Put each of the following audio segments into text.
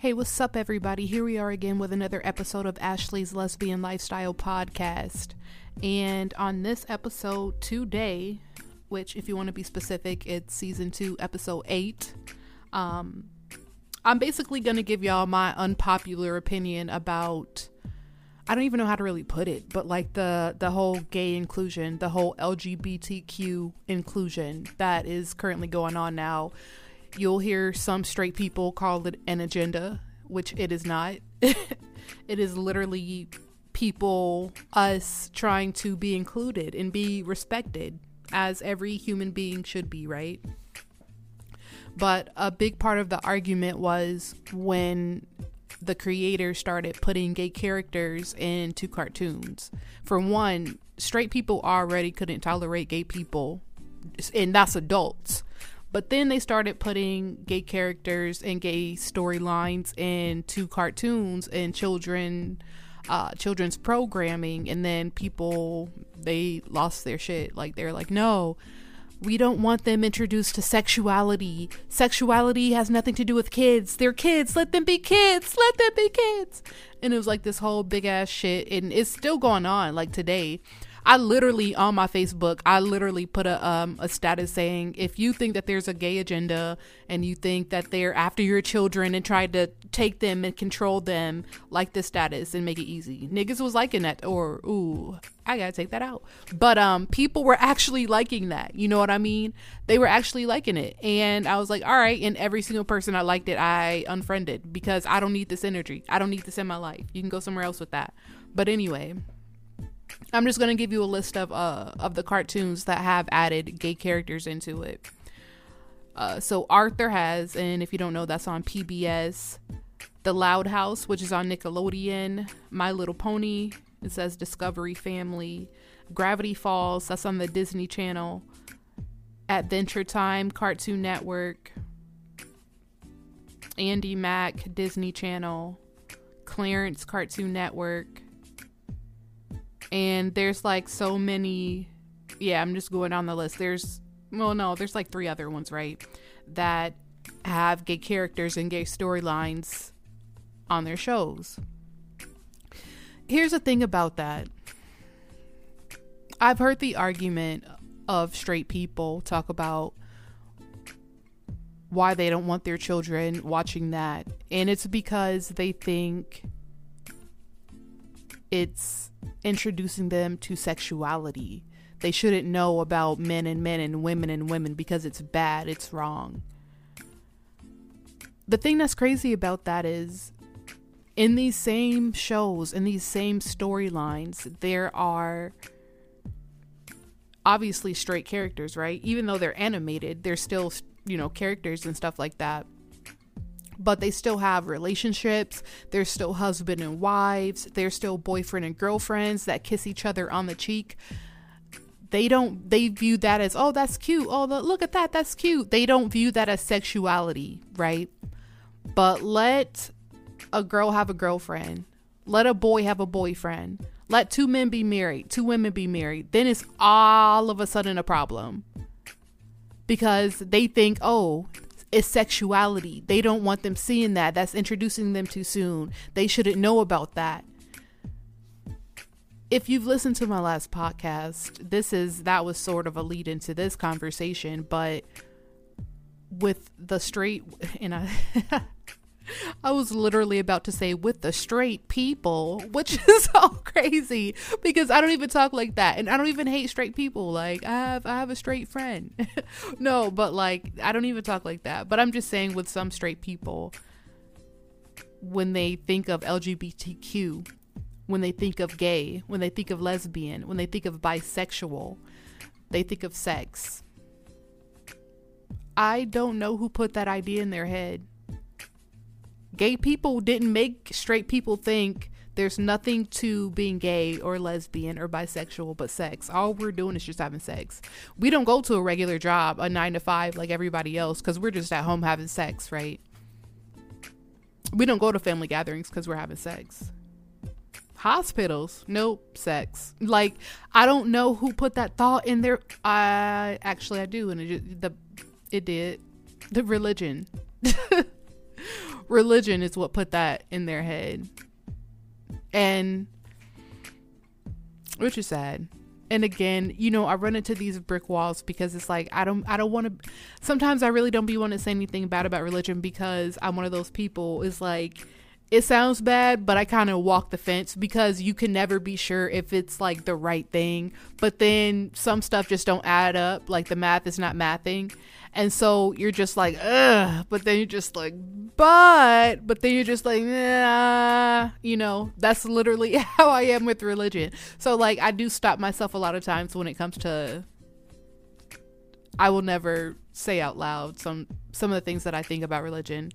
Hey, what's up, everybody? Here we are again with another episode of Ashley's Lesbian Lifestyle Podcast. And on this episode today, which, if you want to be specific, it's season two, episode eight, um, I'm basically going to give y'all my unpopular opinion about. I don't even know how to really put it, but like the the whole gay inclusion, the whole LGBTQ inclusion that is currently going on now You'll hear some straight people call it an agenda, which it is not. it is literally people, us, trying to be included and be respected as every human being should be, right? But a big part of the argument was when the creator started putting gay characters into cartoons. For one, straight people already couldn't tolerate gay people, and that's adults. But then they started putting gay characters and gay storylines into cartoons and children uh, children's programming. And then people they lost their shit. Like they're like no we don't want them introduced to sexuality. Sexuality has nothing to do with kids. They're kids. Let them be kids. Let them be kids. And it was like this whole big ass shit. And it's still going on like today I literally on my Facebook, I literally put a um a status saying if you think that there's a gay agenda and you think that they're after your children and try to take them and control them, like this status and make it easy. Niggas was liking that or ooh, I gotta take that out. But um people were actually liking that. You know what I mean? They were actually liking it. And I was like, all right, and every single person I liked it, I unfriended because I don't need this energy. I don't need this in my life. You can go somewhere else with that. But anyway, I'm just gonna give you a list of uh of the cartoons that have added gay characters into it. Uh, so Arthur has, and if you don't know, that's on PBS. The Loud House, which is on Nickelodeon. My Little Pony, it says Discovery Family. Gravity Falls, that's on the Disney Channel. Adventure Time, Cartoon Network. Andi Mack, Disney Channel. Clarence, Cartoon Network and there's like so many yeah i'm just going down the list. There's well no there's like three other ones right that have gay characters and gay storylines on their shows. Here's the thing about that. I've heard the argument of straight people talk about why they don't want their children watching that. And it's because they think it's introducing them to sexuality. They shouldn't know about men and men and women and women because it's bad, it's wrong. The thing that's crazy about that is in these same shows, in these same storylines, there are obviously straight characters, right? Even though they're animated, they're still, you know, characters and stuff like that but they still have relationships. They're still husband and wives. They're still boyfriend and girlfriends that kiss each other on the cheek. They don't, they view that as, oh, that's cute. Oh, look at that. That's cute. They don't view that as sexuality, right? But let a girl have a girlfriend. Let a boy have a boyfriend. Let two men be married, two women be married. Then it's all of a sudden a problem because they think, oh, is sexuality. They don't want them seeing that. That's introducing them too soon. They shouldn't know about that. If you've listened to my last podcast, this is that was sort of a lead into this conversation, but with the straight and I I was literally about to say with the straight people, which is so crazy because I don't even talk like that and I don't even hate straight people. Like I have I have a straight friend. no, but like I don't even talk like that. But I'm just saying with some straight people when they think of LGBTQ, when they think of gay, when they think of lesbian, when they think of bisexual, they think of sex. I don't know who put that idea in their head Gay people didn't make straight people think there's nothing to being gay or lesbian or bisexual but sex. All we're doing is just having sex. We don't go to a regular job, a nine to five, like everybody else, because we're just at home having sex, right? We don't go to family gatherings because we're having sex. Hospitals, nope, sex. Like I don't know who put that thought in there. I actually I do, and it the it did the religion. religion is what put that in their head. And which is sad. And again, you know, I run into these brick walls because it's like I don't I don't want to sometimes I really don't be want to say anything bad about religion because I'm one of those people is like it sounds bad, but I kind of walk the fence because you can never be sure if it's like the right thing. But then some stuff just don't add up, like the math is not mathing. And so you're just like, ugh, but then you're just like, but, but then you're just like, nah, you know, that's literally how I am with religion. So, like, I do stop myself a lot of times when it comes to, I will never say out loud some, some of the things that I think about religion.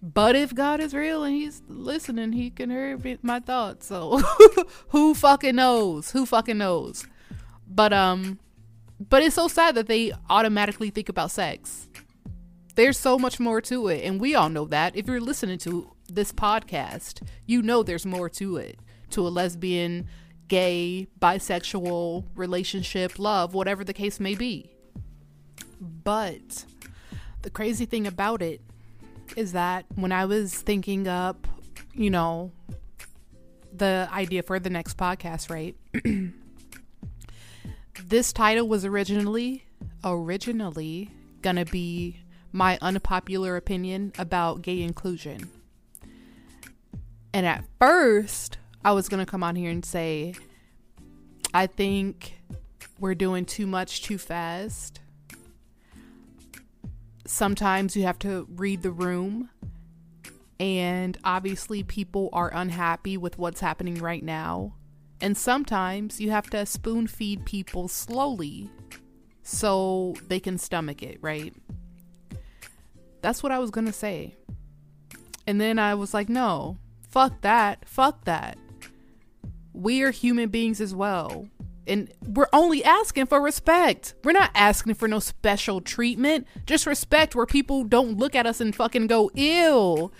But if God is real and he's listening, he can hear my thoughts. So, who fucking knows? Who fucking knows? But, um, but it's so sad that they automatically think about sex. There's so much more to it, and we all know that. If you're listening to this podcast, you know there's more to it. To a lesbian, gay, bisexual relationship, love, whatever the case may be. But the crazy thing about it is that when I was thinking up, you know, the idea for the next podcast, right? this title was originally originally gonna be my unpopular opinion about gay inclusion. And at first, I was gonna come on here and say, I think we're doing too much too fast. Sometimes you have to read the room. And obviously, people are unhappy with what's happening right now. And sometimes you have to spoon feed people slowly so they can stomach it, right? That's what I was gonna say. And then I was like, no, fuck that, fuck that. We are human beings as well. And we're only asking for respect. We're not asking for no special treatment. Just respect where people don't look at us and fucking go, ill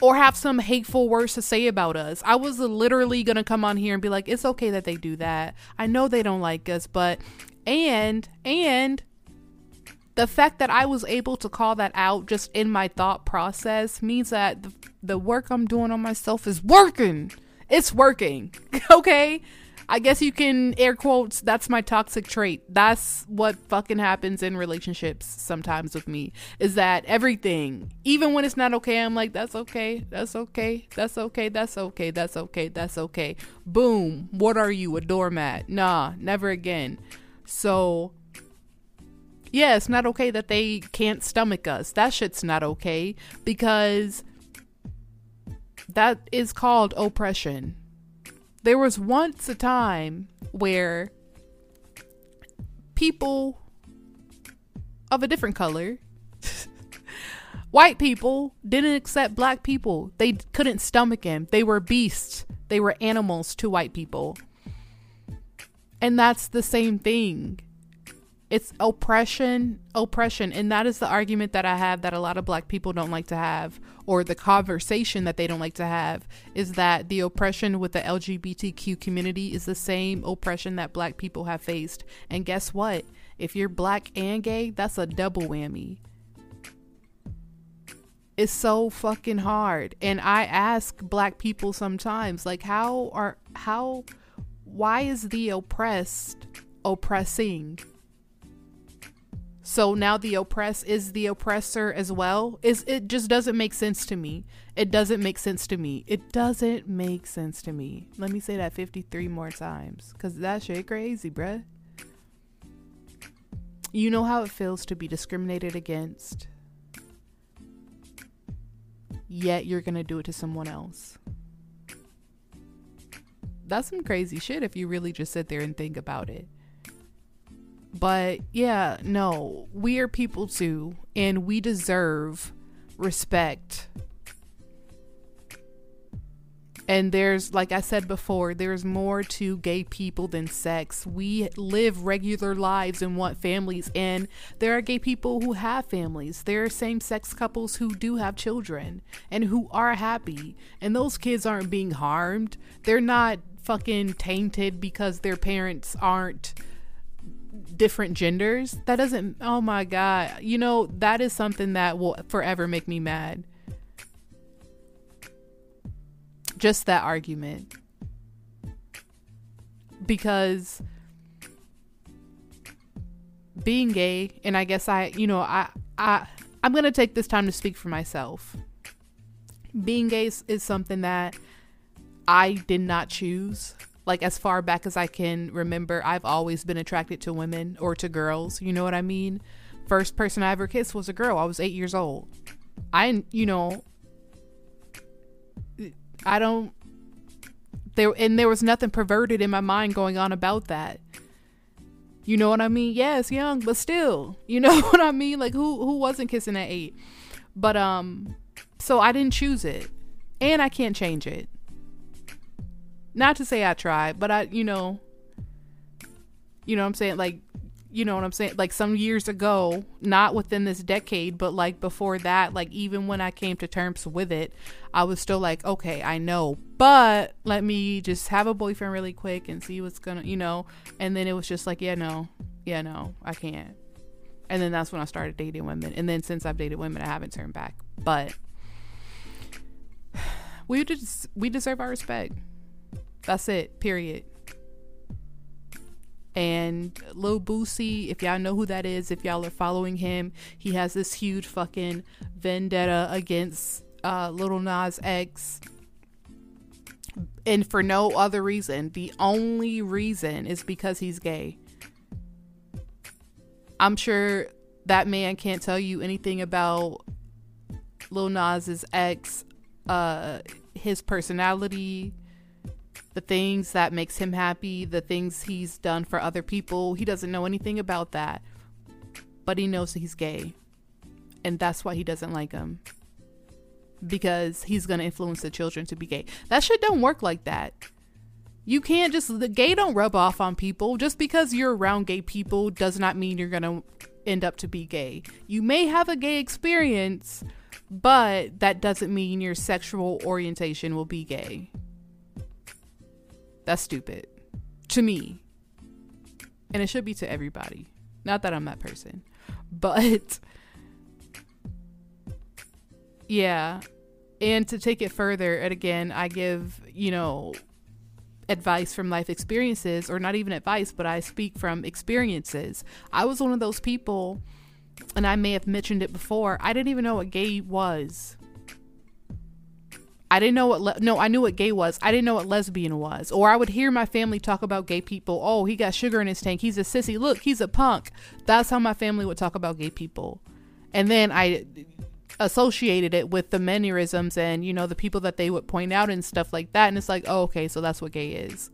or have some hateful words to say about us. I was literally going to come on here and be like, it's okay that they do that. I know they don't like us, but, and, and, the fact that I was able to call that out just in my thought process means that the, the work I'm doing on myself is working. It's working. okay? I guess you can air quotes, that's my toxic trait. That's what fucking happens in relationships sometimes with me. Is that everything, even when it's not okay, I'm like, that's okay, that's okay, that's okay, that's okay, that's okay, that's okay. Boom. What are you, a doormat? Nah, never again. So yeah, it's not okay that they can't stomach us. That shit's not okay because that is called oppression there was once a time where people of a different color white people didn't accept black people. They couldn't stomach them they were beasts. They were animals to white people. And that's the same thing it's oppression oppression. And that is the argument that i have that a lot of black people don't like to have or the conversation that they don't like to have is that the oppression with the lgbtq community is the same oppression that black people have faced. And guess what? If you're black and gay that's a double whammy. It's so fucking hard. And i ask black people sometimes like how are how why is the oppressed oppressing so now the oppressed is the oppressor as well? Is it just doesn't make sense to me. It doesn't make sense to me. It doesn't make sense to me. Let me say that 53 more times because that shit crazy bruh. You know how it feels to be discriminated against yet you're gonna do it to someone else. That's some crazy shit if you really just sit there and think about it but yeah, no, we are people too, and we deserve respect. And there's, like I said before, there's more to gay people than sex. We live regular lives and want families. And there are gay people who have families. There are same sex couples who do have children and who are happy. And those kids aren't being harmed. They're not fucking tainted because their parents aren't different genders that doesn't oh my god. You know that is something that will forever make me mad. Just that argument. Because being gay and i guess i you know i i i'm gonna take this time to speak for myself. Being gay is, is something that i did not choose. Like as far back as I can remember, I've always been attracted to women or to girls. You know what I mean? First person I ever kissed was a girl. I was eight years old. I, you know, I don't. There and there was nothing perverted in my mind going on about that. You know what I mean? Yes, young, but still, you know what I mean? Like who who wasn't kissing at eight? But um, so I didn't choose it, and I can't change it. Not to say I tried, but I, you know, you know what I'm saying? Like, you know what I'm saying? Like some years ago, not within this decade, but like before that, like even when I came to terms with it, I was still like, okay, I know, but let me just have a boyfriend really quick and see what's gonna, you know. And then it was just like, yeah, no, yeah, no, I can't. And then that's when I started dating women. And then since I've dated women, I haven't turned back. But we just we deserve our respect. That's it. Period. And Lil Boosie, if y'all know who that is, if y'all are following him, he has this huge fucking vendetta against uh, Lil Nas X. And for no other reason. The only reason is because he's gay. I'm sure that man can't tell you anything about Lil Nas's ex, uh, his personality, the things that makes him happy, the things he's done for other people. He doesn't know anything about that. But he knows he's gay. And that's why he doesn't like him. Because he's going to influence the children to be gay. That shit don't work like that. You can't just the gay don't rub off on people. Just because you're around gay people does not mean you're going to end up to be gay. You may have a gay experience, but that doesn't mean your sexual orientation will be gay. That's stupid. To me. And it should be to everybody. Not that I'm that person. But yeah. And to take it further, and again, I give, you know, advice from life experiences, or not even advice, but I speak from experiences. I was one of those people, and I may have mentioned it before, I didn't even know what gay was. I didn't know what le- no, I knew what gay was. I didn't know what lesbian was. Or I would hear my family talk about gay people. Oh, he got sugar in his tank. He's a sissy. Look, he's a punk. That's how my family would talk about gay people. And then I associated it with the mannerisms and you know the people that they would point out and stuff like that and it's like, "Oh, okay, so that's what gay is."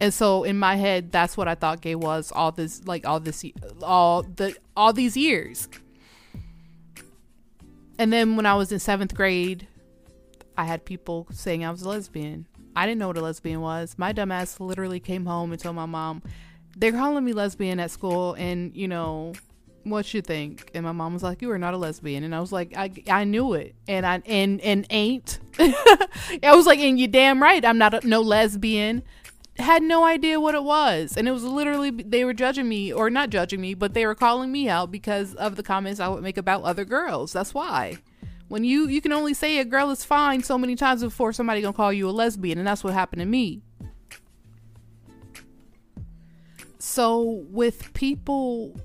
And so in my head, that's what I thought gay was all this like all this all the all these years. And then when I was in 7th grade, I had people saying I was a lesbian. I didn't know what a lesbian was. My dumbass literally came home and told my mom, they're calling me lesbian at school, and you know, what you think? And my mom was like, you are not a lesbian, and I was like, I I knew it, and I and and ain't. I was like, and you damn right, I'm not a, no lesbian. Had no idea what it was, and it was literally they were judging me, or not judging me, but they were calling me out because of the comments I would make about other girls. That's why. When you you can only say a girl is fine so many times before somebody gonna call you a lesbian, and that's what happened to me. So with people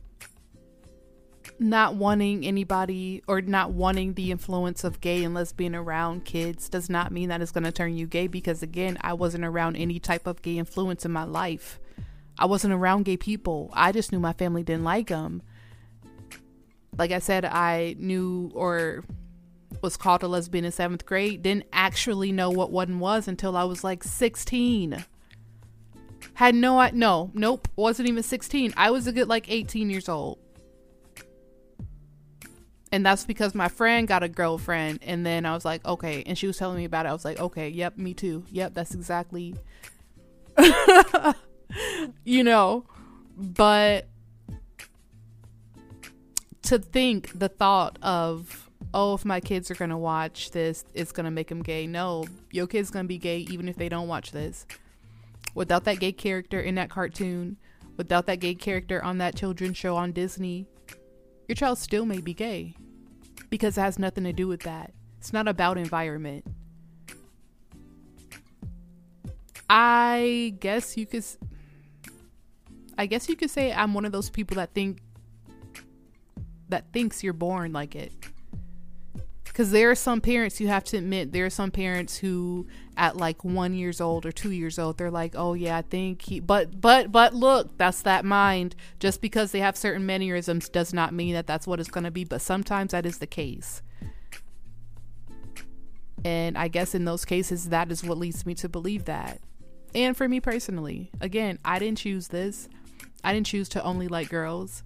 not wanting anybody or not wanting the influence of gay and lesbian around kids does not mean that it's going to turn you gay because again I wasn't around any type of gay influence in my life. I wasn't around gay people. I just knew my family didn't like them. Like I said, I knew or was called a lesbian in seventh grade. Didn't actually know what one was until I was like 16. Had no, I no, nope, wasn't even 16. I was a good like 18 years old. And that's because my friend got a girlfriend. And then I was like, okay. And she was telling me about it. I was like, okay, yep, me too. Yep, that's exactly, you know, but to think the thought of, oh, if my kids are going to watch this, it's going to make them gay. No, your kid's going to be gay even if they don't watch this. Without that gay character in that cartoon, without that gay character on that children's show on Disney, your child still may be gay because it has nothing to do with that. It's not about environment. I guess you could I guess you could say I'm one of those people that think that thinks you're born like it. Cuz there are some parents you have to admit there are some parents who at like 1 years old or 2 years old they're like, "Oh yeah, I think he but but but look, that's that mind. Just because they have certain mannerisms does not mean that that's what it's going to be, but sometimes that is the case." And I guess in those cases, that is what leads me to believe that. And for me personally, again, I didn't choose this. I didn't choose to only like girls.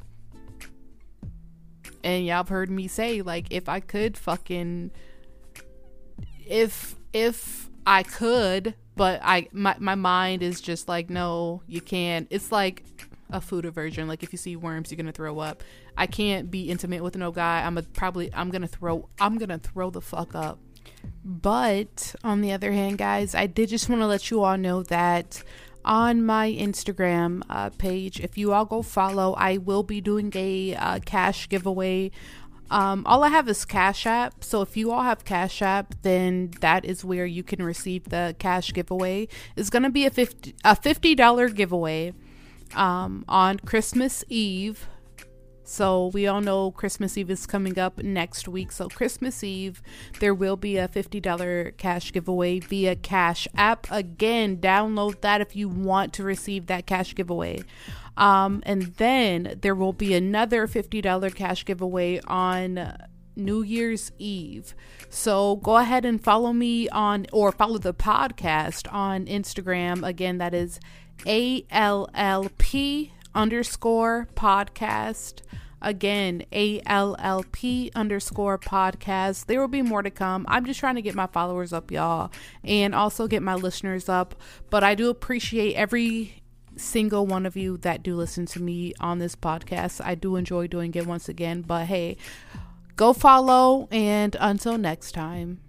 And y'all have heard me say, like, if I could fucking if if I could, but I my my mind is just like, no, you can't. It's like a food aversion. Like if you see worms, you're gonna throw up. I can't be intimate with no guy. I'm a, probably I'm gonna throw I'm gonna throw the fuck up. But on the other hand, guys, I did just want to let you all know that on my Instagram uh, page, if you all go follow, I will be doing a uh, cash giveaway. Um, all I have is Cash App. So if you all have Cash App, then that is where you can receive the cash giveaway. It's going to be a 50 a $50 giveaway um, on Christmas Eve. So we all know Christmas Eve is coming up next week. So Christmas Eve, there will be a $50 cash giveaway via Cash App. Again, download that if you want to receive that cash giveaway. Um, and then there will be another $50 cash giveaway on New Year's Eve. So go ahead and follow me on or follow the podcast on Instagram. Again, that is A L L P underscore podcast. Again, ALLP underscore podcast. There will be more to come. I'm just trying to get my followers up, y'all, and also get my listeners up. But I do appreciate every single one of you that do listen to me on this podcast. I do enjoy doing it once again. But hey, go follow, and until next time.